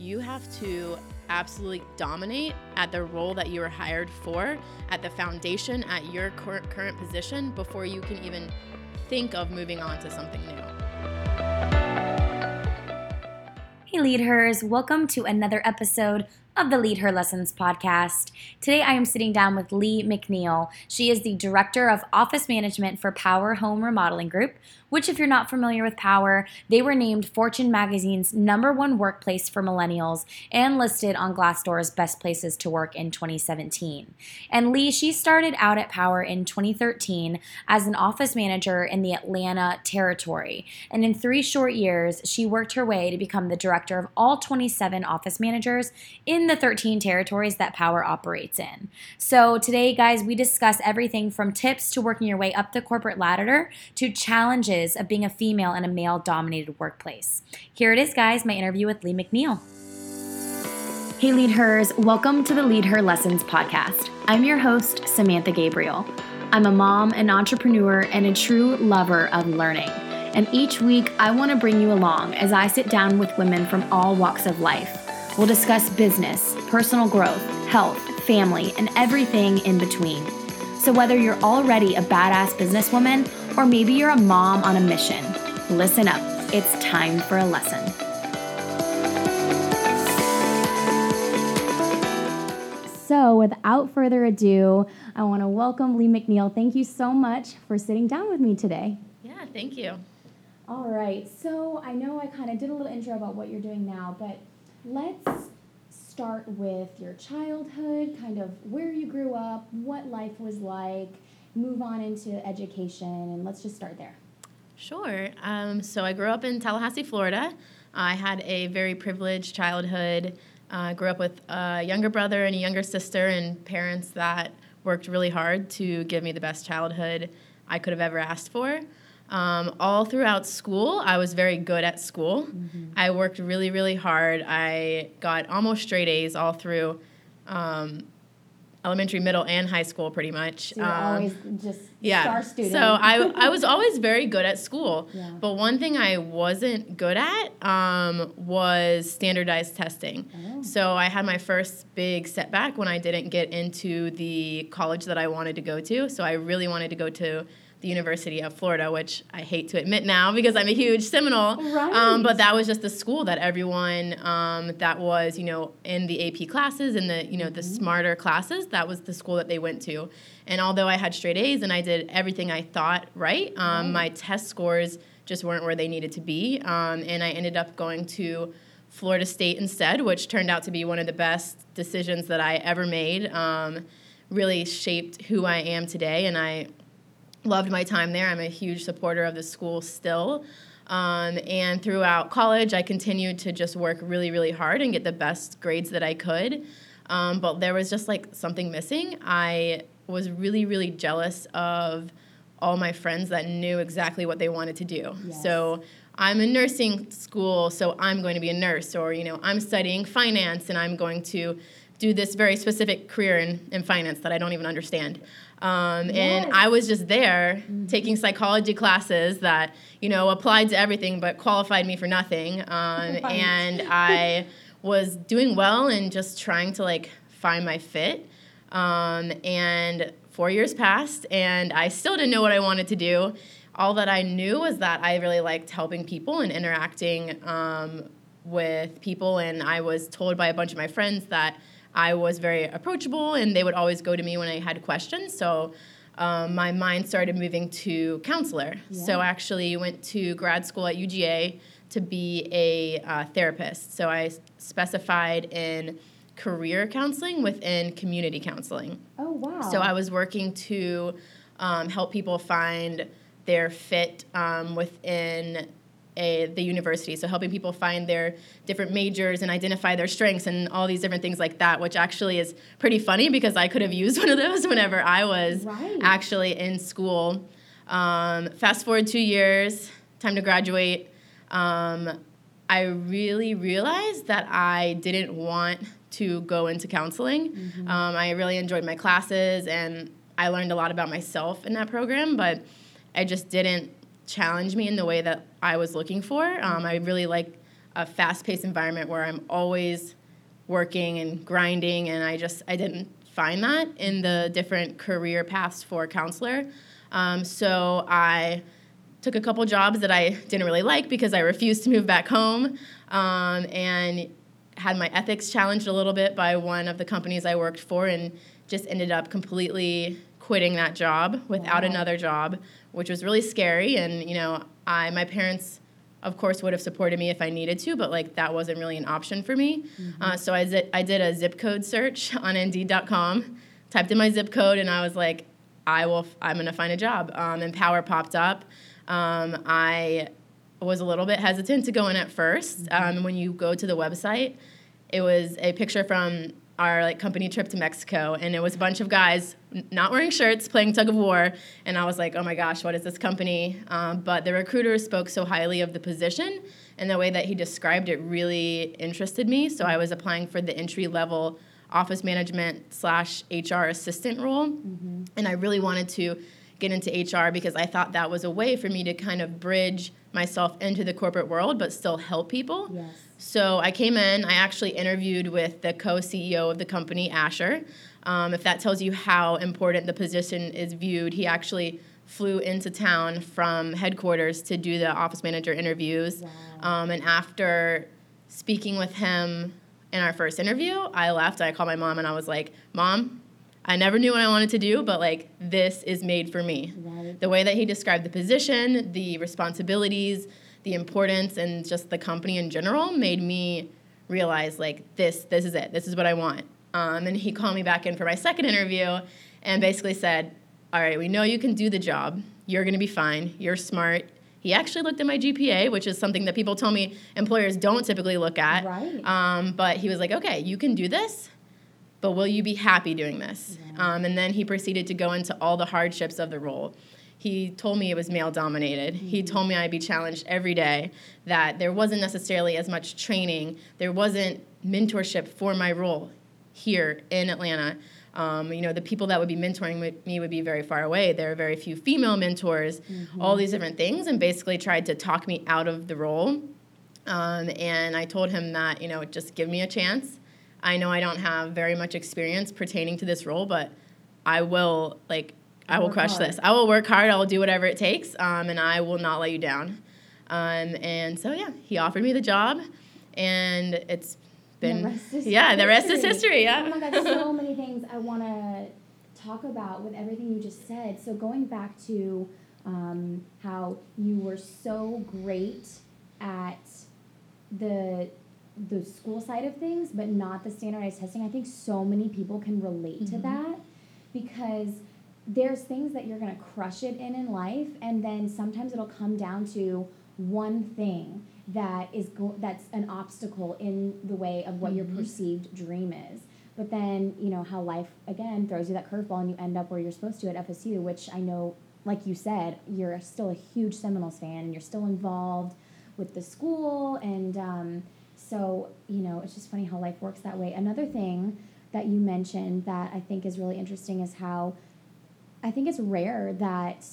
you have to absolutely dominate at the role that you were hired for, at the foundation, at your cur- current position before you can even think of moving on to something new. Hey, Lead Hers, welcome to another episode of the Lead Her Lessons podcast. Today I am sitting down with Lee McNeil. She is the Director of Office Management for Power Home Remodeling Group, which, if you're not familiar with Power, they were named Fortune magazine's number one workplace for millennials and listed on Glassdoor's best places to work in 2017. And Lee, she started out at Power in 2013 as an office manager in the Atlanta territory. And in three short years, she worked her way to become the director of all 27 office managers in the 13 territories that Power operates in. So today, guys, we discuss everything from tips to working your way up the corporate ladder to challenges of being a female in a male dominated workplace. Here it is, guys, my interview with Lee McNeil. Hey, Lead Hers, welcome to the Lead Her Lessons podcast. I'm your host, Samantha Gabriel. I'm a mom, an entrepreneur, and a true lover of learning. And each week, I want to bring you along as I sit down with women from all walks of life We'll discuss business, personal growth, health, family, and everything in between. So, whether you're already a badass businesswoman or maybe you're a mom on a mission, listen up. It's time for a lesson. So, without further ado, I want to welcome Lee McNeil. Thank you so much for sitting down with me today. Yeah, thank you. All right. So, I know I kind of did a little intro about what you're doing now, but let's start with your childhood, kind of where you grew up, what life was like, move on into education, and let's just start there. Sure. Um, so I grew up in Tallahassee, Florida. I had a very privileged childhood. I uh, grew up with a younger brother and a younger sister, and parents that worked really hard to give me the best childhood I could have ever asked for. Um, all throughout school, I was very good at school. Mm-hmm. I worked really, really hard. I got almost straight A's all through um, elementary, middle, and high school, pretty much. So um, always just yeah. star student. So I, I was always very good at school. Yeah. But one thing I wasn't good at um, was standardized testing. Oh. So I had my first big setback when I didn't get into the college that I wanted to go to. So I really wanted to go to the University of Florida, which I hate to admit now because I'm a huge Seminole. Right. Um, but that was just the school that everyone um, that was, you know, in the AP classes and the, you know, mm-hmm. the smarter classes, that was the school that they went to. And although I had straight A's and I did everything I thought right, um, right. my test scores just weren't where they needed to be. Um, and I ended up going to Florida State instead, which turned out to be one of the best decisions that I ever made. Um, really shaped who I am today, and I loved my time there. I'm a huge supporter of the school still. Um, and throughout college, I continued to just work really, really hard and get the best grades that I could. Um, but there was just like something missing. I was really, really jealous of all my friends that knew exactly what they wanted to do. Yes. So I'm in nursing school, so I'm going to be a nurse, or you know, I'm studying finance and I'm going to do this very specific career in, in finance that I don't even understand. Um, yes. And I was just there mm-hmm. taking psychology classes that, you know, applied to everything but qualified me for nothing. Um, and I was doing well and just trying to like find my fit. Um, and four years passed and I still didn't know what I wanted to do. All that I knew was that I really liked helping people and interacting um, with people. And I was told by a bunch of my friends that I was very approachable, and they would always go to me when I had questions. So um, my mind started moving to counselor. Yeah. So I actually went to grad school at UGA to be a uh, therapist. So I specified in career counseling within community counseling. Oh, wow. So I was working to um, help people find their fit um, within a, the university. So helping people find their different majors and identify their strengths and all these different things like that, which actually is pretty funny because I could have used one of those whenever I was right. actually in school. Um, fast forward two years, time to graduate. Um, I really realized that I didn't want to go into counseling. Mm-hmm. Um, I really enjoyed my classes and I learned a lot about myself in that program, but I just didn't challenge me in the way that I was looking for. Um, I really like a fast-paced environment where I'm always working and grinding, and I just I didn't find that in the different career paths for counselor. Um, so I took a couple jobs that I didn't really like because I refused to move back home, um, and had my ethics challenged a little bit by one of the companies I worked for, and just ended up completely quitting that job without Wow. another job, which was really scary. And you know, I my parents, of course, would have supported me if I needed to, but like that wasn't really an option for me. Uh, so I zi- I did a zip code search on Indeed.com, typed in my zip code, and I was like, I will. f- I'm gonna find a job. Um, and Power popped up. Um, I was a little bit hesitant to go in at 1st Um, when you go to the website, it was a picture from our like company trip to Mexico, and it was a bunch of guys not wearing shirts playing tug of war, and I was like, oh my gosh, what is this company? Um, but the recruiter spoke so highly of the position, and the way that he described it really interested me. So I was applying for the entry level office management slash HR assistant role, and I really wanted to get into HR because I thought that was a way for me to kind of bridge myself into the corporate world, but still help people. Yes. So I came in, I actually interviewed with the co CEO of the company, Asher. Um, if that tells you how important the position is viewed, he actually flew into town from headquarters to do the office manager interviews. Wow. Um, and after speaking with him in our first interview, I left. I called my mom and I was like, Mom, I never knew what I wanted to do, but like this is made for me Right. the way that he described the position, the responsibilities, the importance, and just the company in general made me realize like this, this is it. This is what I want. Um, and he called me back in for my second interview, and basically said, "All right, we know you can do the job. You're going to be fine. You're smart." He actually looked at my GPA, which is something that people tell me employers don't typically look at. Right. Um, but he was like, "Okay, you can do this." but will you be happy doing this? Um, and then he proceeded to go into all the hardships of the role. He told me it was male dominated. He told me I'd be challenged every day, that there wasn't necessarily as much training, there wasn't mentorship for my role here in Atlanta. Um, you know, the people that would be mentoring me would be very far away. There are very few female mentors, all these different things, and basically tried to talk me out of the role. Um, and I told him that, you know, just give me a chance. I know I don't have very much experience pertaining to this role, but I will, like, I will Work crush hard. this. I will work hard. I will do whatever it takes, um, and I will not let you down. Um, and so, yeah, he offered me the job, and it's been, the yeah, the rest is history. Yeah. Oh my God, there's so many things I want to talk about with everything you just said. So going back to um, how you were so great at the the school side of things, but not the standardized testing. I think so many people can relate to Mhm. that because there's things that you're going to crush it in in life and then sometimes it'll come down to one thing that is go- that's an obstacle in the way of what your Mhm. perceived dream is. But then you know how life again throws you that curveball and you end up where you're supposed to at fsu which i know like you said you're still a huge seminoles fan and you're still involved with the school. And um, so you know it's just funny how life works that way. Another thing that you mentioned that i think is really interesting is how I think it's rare that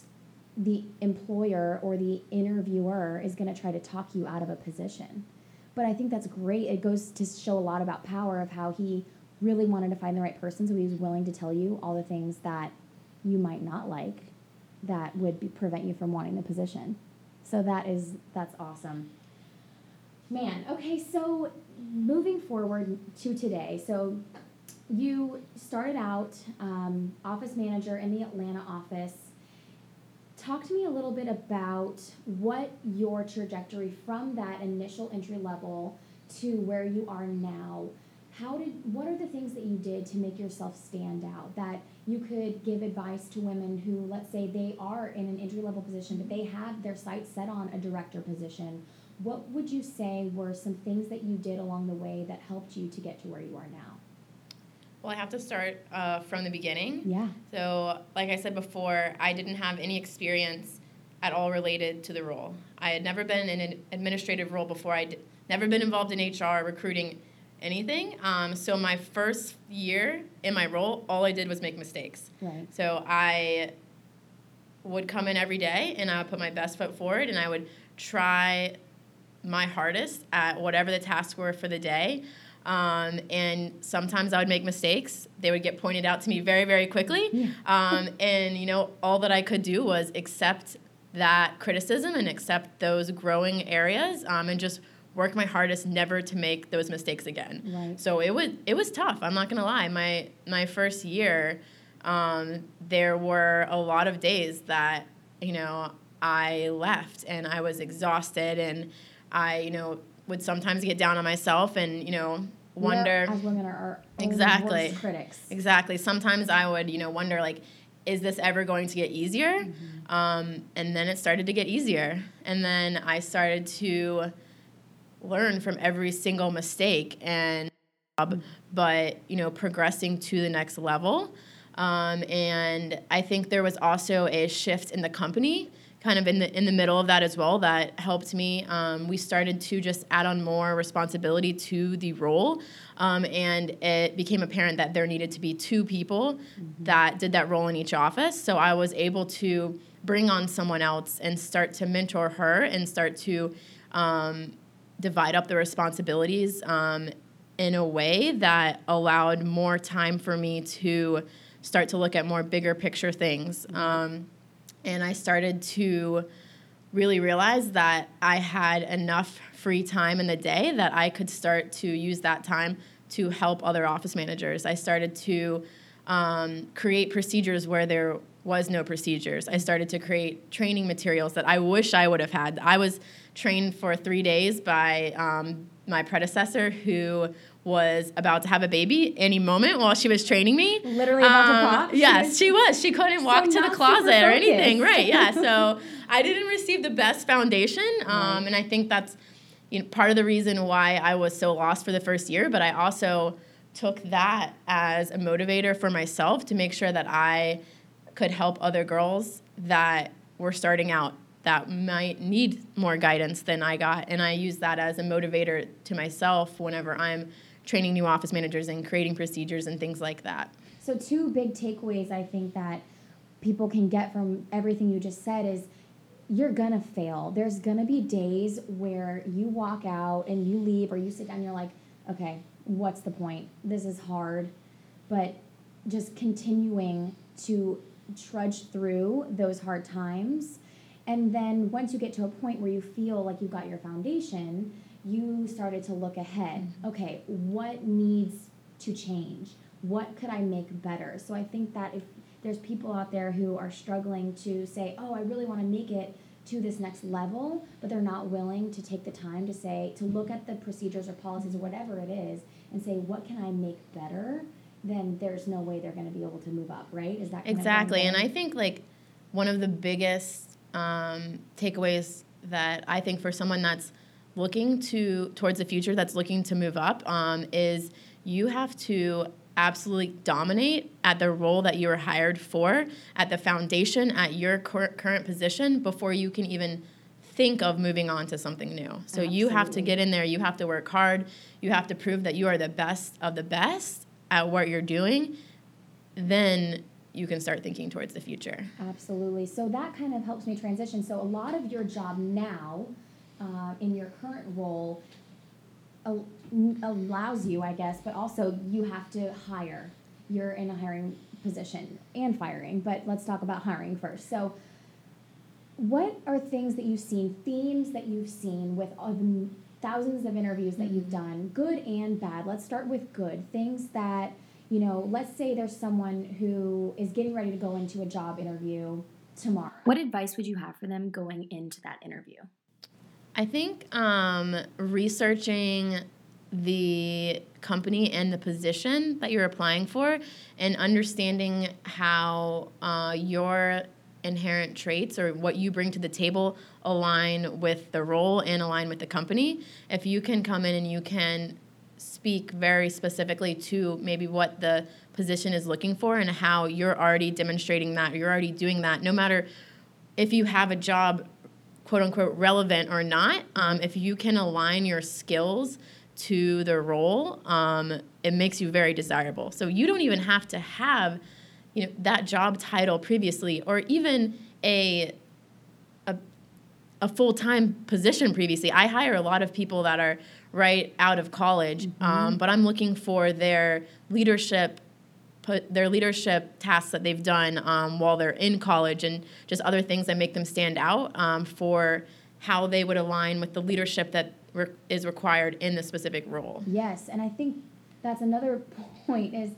the employer or the interviewer is going to try to talk you out of a position. But I think that's great. It goes to show a lot about power of how he really wanted to find the right person, so he was willing to tell you all the things that you might not like that would be, prevent you from wanting the position. So that is that's awesome. Man, okay, so moving forward to today. So you started out um, office manager in the Atlanta office. Talk to me a little bit about what your trajectory from that initial entry level to where you are now. How did what are the things that you did to make yourself stand out that you could give advice to women who let's say they are in an entry level position but they have their sights set on a director position what would you say were some things that you did along the way that helped you to get to where you are now Well, I have to start uh, from the beginning. yeah So, like I said before, I didn't have any experience at all related to the role. I had never been in an administrative role before. I'd never been involved in HR, recruiting, anything. Um, so, my first year in my role, all I did was make mistakes. right So, I would come in every day and I would put my best foot forward and I would try my hardest at whatever the tasks were for the day. Um, and sometimes I would make mistakes. They would get pointed out to me very, very quickly. Yeah. Um, and, you know, all that I could do was accept that criticism and accept those growing areas um, and just work my hardest never to make those mistakes again. Right. So it was it was tough. I'm not gonna lie. My my first year, um, there were a lot of days that you know I left and I was exhausted and I you know would sometimes get down on myself and you know wonder as women are our exactly. critics. Exactly. Sometimes i would you know wonder like is this ever going to get easier? Mm-hmm. um, and then it started to get easier. And then i started to learn from every single mistake and but you know progressing to the next level. Um, and i think there was also a shift in the company kind of in the in the middle of that as well that helped me um, we started to just add on more responsibility to the role um, and it became apparent that there needed to be two people mm-hmm. that did that role in each office so i was able to bring on someone else and start to mentor her and start to um, divide up the responsibilities um, in a way that allowed more time for me to start to look at more bigger picture things mm-hmm. And I started to really realize that I had enough free time in the day that I could start to use that time to help other office managers. I started to um, create procedures where there was no procedures. I started to create training materials that I wish I would have had. I was trained for three days by um, my predecessor who was about to have a baby any moment while she was training me. Literally about um, to pop. Yes, she was. She couldn't walk so to the closet or anything. Right. Yeah. So I didn't receive the best foundation, um, right. and I think that's you know, part of the reason why I was so lost for the first year. But I also took that as a motivator for myself to make sure that I could help other girls that were starting out that might need more guidance than I got. And I use that as a motivator to myself whenever I'm training new office managers and creating procedures and things like that. So, two big takeaways I think that people can get from everything you just said is you're gonna fail. There's gonna be days where you walk out and you leave or you sit down and you're like, okay, what's the point? This is hard. But just continuing to trudge through those hard times. And then once you get to a point where you feel like you've got your foundation, you started to look ahead. Mm-hmm. Okay, what needs to change? What could I make better? So I think that if there's people out there who are struggling to say, oh, I really want to make it to this next level, but they're not willing to take the time to say, to look at the procedures or policies or whatever it is and say, what can I make better? Then there's no way they're going to be able to move up, right? Is that exactly? And I think like one of the biggest um, takeaways that I think for someone that's looking to towards the future that's looking to move up um, is you have to absolutely dominate at the role that you were hired for at the foundation at your cur- current position before you can even think of moving on to something new. So absolutely. you have to get in there you have to work hard you have to prove that you are the best of the best at what you're doing then you can start thinking towards the future. Absolutely. So that kind of helps me transition. So a lot of your job now uh, in your current role al- allows you, I guess, but also you have to hire. You're in a hiring position and firing, but let's talk about hiring first. So, what are things that you've seen, themes that you've seen with thousands of interviews that you've done, good and bad? Let's start with good. Things that, you know, let's say there's someone who is getting ready to go into a job interview tomorrow. What advice would you have for them going into that interview? I think um, researching the company and the position that you're applying for and understanding how uh, your inherent traits or what you bring to the table align with the role and align with the company. If you can come in and you can speak very specifically to maybe what the position is looking for and how you're already demonstrating that, you're already doing that, no matter if you have a job quote unquote relevant or not, um, if you can align your skills to the role, um, it makes you very desirable. So you don't even have to have, you know, that job title previously, or even a, a a full time position previously. I hire a lot of people that are right out of college, Mm-hmm. um, but I'm looking for their leadership. Put their leadership tasks that they've done um, while they're in college and just other things that make them stand out um, for how they would align with the leadership that re- is required in the specific role. Yes, and I think that's another point is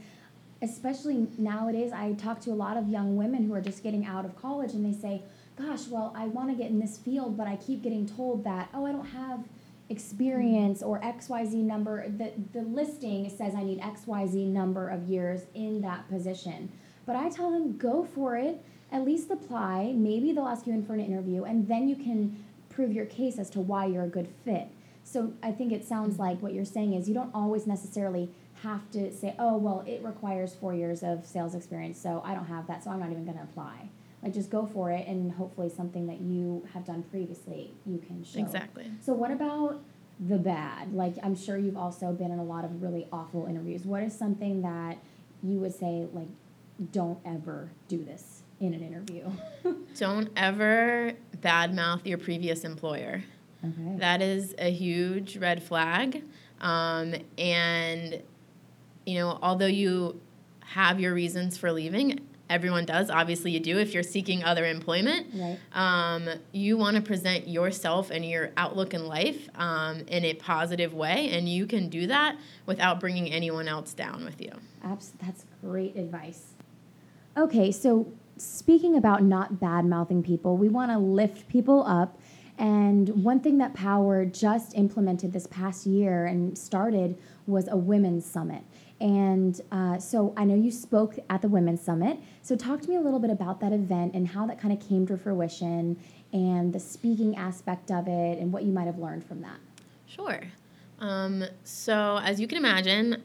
especially nowadays I talk to a lot of young women who are just getting out of college and they say, "Gosh, well, I want to get in this field, but I keep getting told that, oh, I don't have experience or XYZ number the the listing says I need XYZ number of years in that position." But I tell them, "Go for it. At least apply. Maybe they'll ask you in for an interview and then you can prove your case as to why you're a good fit." So I think it sounds mm-hmm. like what you're saying is you don't always necessarily have to say, oh, well, it requires four years of sales experience, so I don't have that, so I'm not even going to apply. Like, just go for it, and hopefully, something that you have done previously you can show. Exactly. So, what about the bad? Like, I'm sure you've also been in a lot of really awful interviews. What is something that you would say, like, don't ever do this in an interview? Don't ever badmouth your previous employer. okay. That is a huge red flag. Um, and, you know, although you have your reasons for leaving, everyone does. Obviously, you do if you're seeking other employment. Right. Um, you want to present yourself and your outlook in life um, in a positive way, and you can do that without bringing anyone else down with you. Abs- that's great advice. Okay, so speaking about not bad mouthing people, we want to lift people up. And one thing that Power just implemented this past year and started was a women's summit. And uh, so I know you spoke at the Women's Summit. So talk to me a little bit about that event and how that kind of came to fruition and the speaking aspect of it and what you might have learned from that. Sure. Um, so, as you can imagine,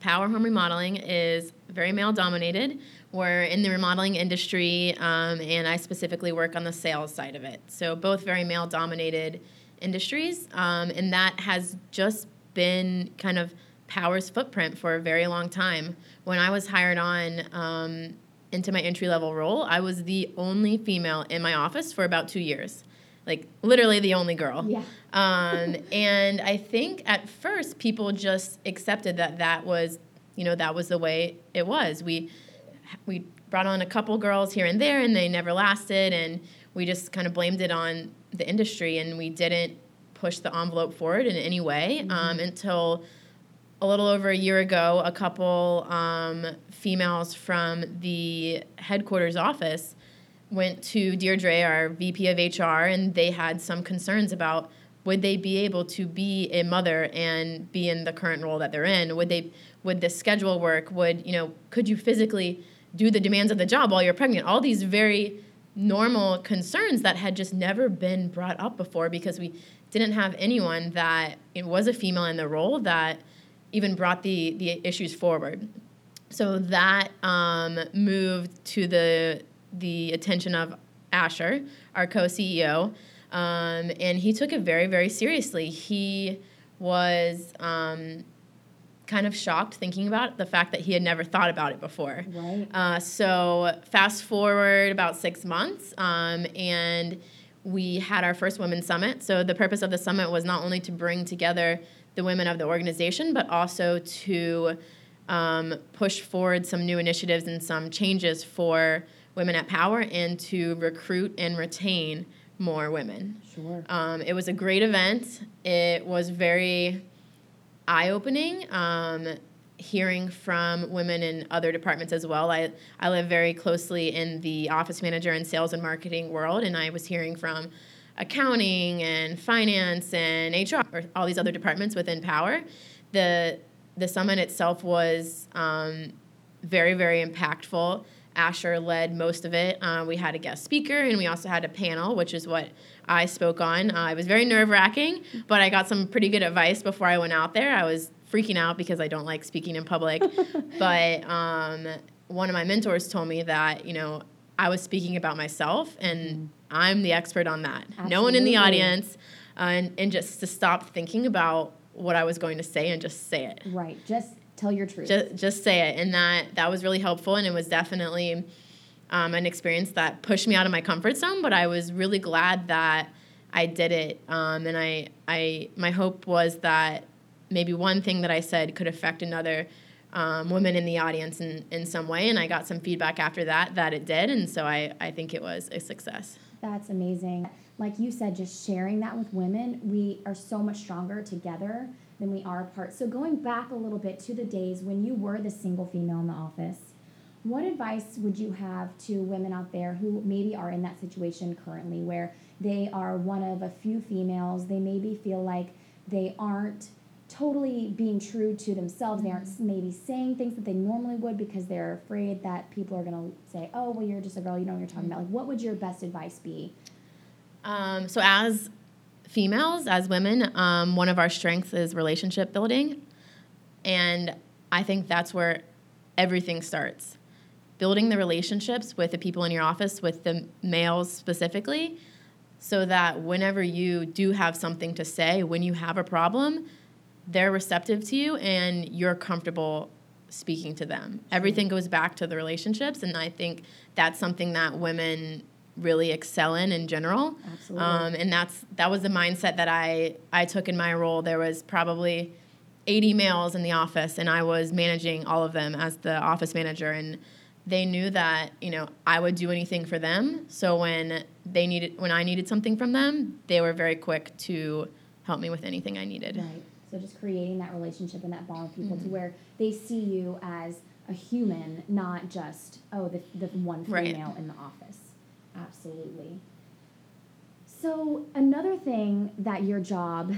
power home remodeling is very male dominated. We're in the remodeling industry, um, and I specifically work on the sales side of it. So, both very male dominated industries, um, and that has just been kind of Power's footprint for a very long time. When I was hired on um, into my entry level role, I was the only female in my office for about two years. Like, literally the only girl. Yeah. Um, and I think at first people just accepted that that was, you know, that was the way it was. We we brought on a couple girls here and there, and they never lasted, and we just kind of blamed it on the industry, and we didn't push the envelope forward in any way um, until a little over a year ago. A couple um, females from the headquarters office went to Deirdre, our VP of HR, and they had some concerns about would they be able to be a mother and be in the current role that they're in? Would they would the schedule work? Would you know? Could you physically do the demands of the job while you're pregnant? All these very normal concerns that had just never been brought up before because we didn't have anyone that it was a female in the role that even brought the the issues forward. So that um, moved to the the attention of Asher, our co-CEO, um, and he took it very very seriously. He was um, kind of shocked thinking about the fact that he had never thought about it before. Right. Uh, so fast forward about six months, um, and we had our first women's summit. So the purpose of the summit was not only to bring together the women of the organization, but also to um, push forward some new initiatives and some changes for women at power and to recruit and retain more women. Sure. Um, it was a great event. It was very eye opening. Um, hearing from women in other departments as well. I, I live very closely in the office manager and sales and marketing world, and I was hearing from accounting and finance and HR, or all these other departments within Power. The, the summit itself was um, very, very impactful. Asher led most of it. Uh, we had a guest speaker and we also had a panel, which is what I spoke on. Uh, it was very nerve wracking, but I got some pretty good advice before I went out there. I was freaking out because I don't like speaking in public. but um, one of my mentors told me that, you know, I was speaking about myself and I'm the expert on that. No one in the audience. Uh, and, and just to stop thinking about what I was going to say and just say it Right. Just tell your truth. just just say it and that that was really helpful and it was definitely um, an experience that pushed me out of my comfort zone but i was really glad that I did it. Um, and I, I, my hope was that maybe one thing that I said could affect another um, woman in the audience in, in some way. And I got some feedback after that that it did. And so I, I think it was a success. That's amazing. Like you said, just sharing that with women, we are so much stronger together than we are apart. So, going back a little bit to the days when you were the single female in the office, what advice would you have to women out there who maybe are in that situation currently where they are one of a few females? They maybe feel like they aren't totally being true to themselves. They aren't mm-hmm. maybe saying things that they normally would because they're afraid that people are going to say, oh, well, you're just a girl, you know what you're talking about. Like, what would your best advice be? Um, so, as females, as women, um, one of our strengths is relationship building. And I think that's where everything starts. Building the relationships with the people in your office, with the males specifically, so that whenever you do have something to say, when you have a problem, they're receptive to you and you're comfortable speaking to them. Everything goes back to the relationships, and I think that's something that women really excel in in general. Absolutely. Um, and that's that was the mindset that I I took in my role. There was probably 80 males in the office, and I was managing all of them as the office manager, and they knew that you know I would do anything for them. So when they needed when I needed something from them, they were very quick to help me with anything I needed. Right. So just creating that relationship and that bond with people mm-hmm. to where they see you as a human, not just oh the the one female right. in the office. Absolutely. So another thing that your job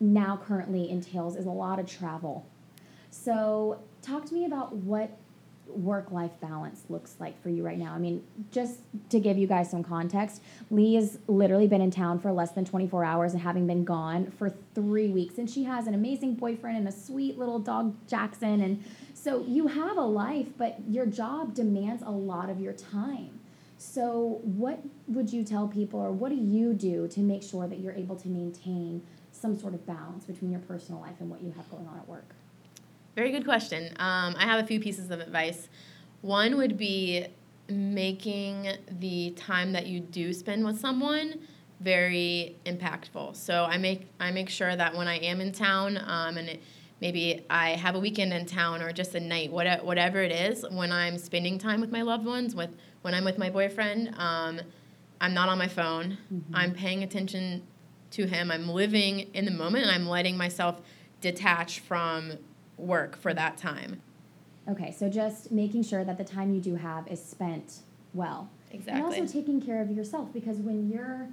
now currently entails is a lot of travel. So talk to me about what work life balance looks like for you right now. I mean, just to give you guys some context, Lee has literally been in town for less than 24 hours and having been gone for three weeks. And she has an amazing boyfriend and a sweet little dog, Jackson. And so you have a life, but your job demands a lot of your time. So, what would you tell people, or what do you do to make sure that you're able to maintain some sort of balance between your personal life and what you have going on at work? Very good question. Um, I have a few pieces of advice. One would be making the time that you do spend with someone very impactful. So I make I make sure that when I am in town, um, and it, maybe I have a weekend in town or just a night, whatever, whatever it is, when I'm spending time with my loved ones, with when I'm with my boyfriend, um, I'm not on my phone. Mm-hmm. I'm paying attention to him. I'm living in the moment, and I'm letting myself detach from work for that time. Okay, so just making sure that the time you do have is spent well. Exactly. And also taking care of yourself because when you're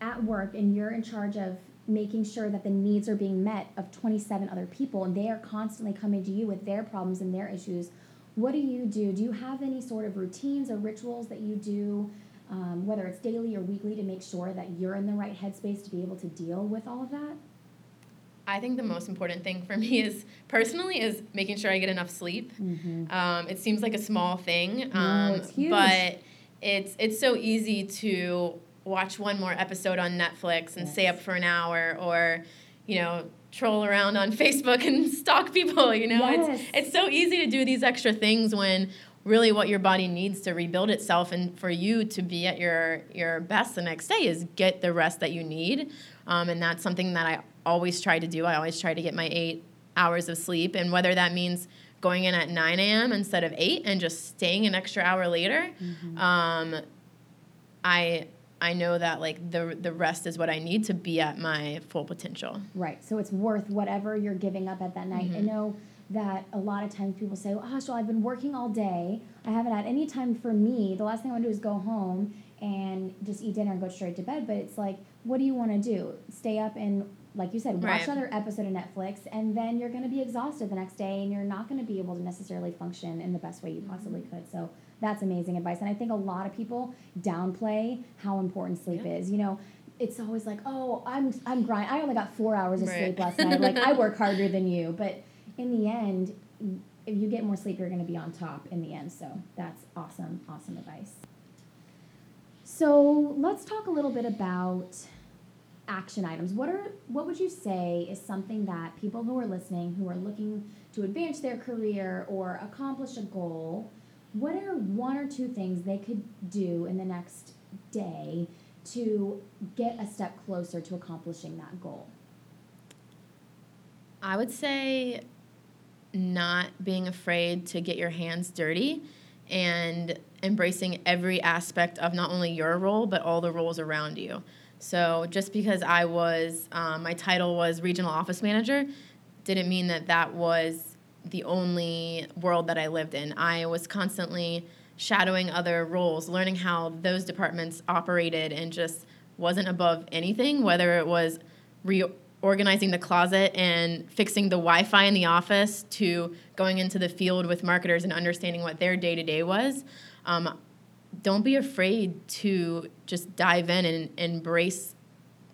at work and you're in charge of making sure that the needs are being met of 27 other people and they are constantly coming to you with their problems and their issues, what do you do? Do you have any sort of routines or rituals that you do, um, whether it's daily or weekly, to make sure that you're in the right headspace to be able to deal with all of that? I think the most important thing for me is personally is making sure I get enough sleep. Mm-hmm. Um, it seems like a small thing, um, no, it's huge. but it's it's so easy to watch one more episode on Netflix and yes. stay up for an hour, or you know troll around on Facebook and stalk people. You know, yes. it's it's so easy to do these extra things when really what your body needs to rebuild itself and for you to be at your your best the next day is get the rest that you need um, and that's something that i always try to do i always try to get my eight hours of sleep and whether that means going in at 9 a.m instead of 8 and just staying an extra hour later mm-hmm. um, i I know that like the the rest is what I need to be at my full potential. Right. So it's worth whatever you're giving up at that night. Mm-hmm. I know that a lot of times people say, "Oh, so I've been working all day. I haven't had any time for me. The last thing I want to do is go home and just eat dinner and go straight to bed." But it's like, what do you want to do? Stay up and like you said, watch right. another episode of Netflix, and then you're going to be exhausted the next day, and you're not going to be able to necessarily function in the best way you possibly mm-hmm. could. So that's amazing advice. And I think a lot of people downplay how important sleep yeah. is. You know, it's always like, oh, I'm I'm grind. I only got four hours of right. sleep last night. Like I work harder than you, but in the end, if you get more sleep, you're going to be on top in the end. So that's awesome, awesome advice. So let's talk a little bit about action items. What are what would you say is something that people who are listening, who are looking to advance their career or accomplish a goal, what are one or two things they could do in the next day to get a step closer to accomplishing that goal? I would say not being afraid to get your hands dirty and embracing every aspect of not only your role but all the roles around you. So just because I was, um, my title was regional office manager, didn't mean that that was the only world that I lived in. I was constantly shadowing other roles, learning how those departments operated, and just wasn't above anything, whether it was reorganizing the closet and fixing the Wi Fi in the office to going into the field with marketers and understanding what their day to day was. Um, don't be afraid to just dive in and embrace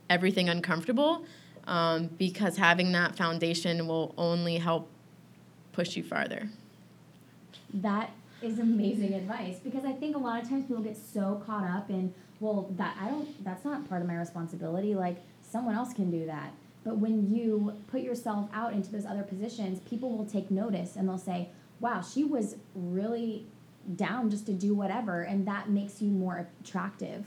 everything uncomfortable um, because having that foundation will only help push you farther. That is amazing advice because I think a lot of times people get so caught up in, well, that I don't, that's not part of my responsibility. Like someone else can do that. But when you put yourself out into those other positions, people will take notice and they'll say, wow, she was really down just to do whatever. And that makes you more attractive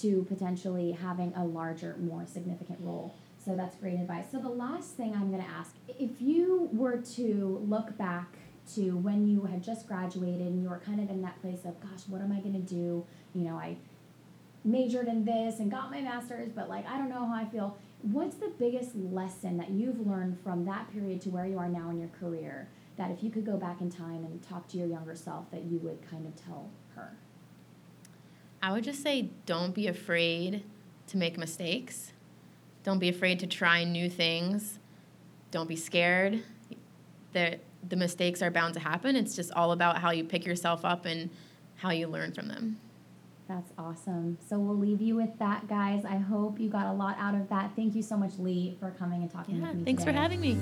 to potentially having a larger, more significant role. So that's great advice. So the last thing I'm going to ask, if you were to look back to when you had just graduated and you were kind of in that place of, gosh, what am I going to do? You know, I majored in this and got my master's, but like, I don't know how I feel. What's the biggest lesson that you've learned from that period to where you are now in your career that if you could go back in time and talk to your younger self that you would kind of tell her? I would just say don't be afraid to make mistakes. Don't be afraid to try new things. Don't be scared. The, the mistakes are bound to happen. It's just all about how you pick yourself up and how you learn from them. That's awesome. So we'll leave you with that, guys. I hope you got a lot out of that. Thank you so much, Lee, for coming and talking yeah, with me. Thanks today. for having me.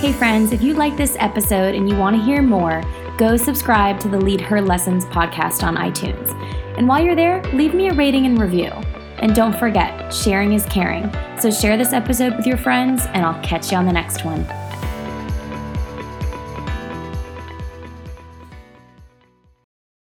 Hey, friends, if you like this episode and you want to hear more, go subscribe to the Lead Her Lessons podcast on iTunes. And while you're there, leave me a rating and review. And don't forget, sharing is caring. So share this episode with your friends, and I'll catch you on the next one.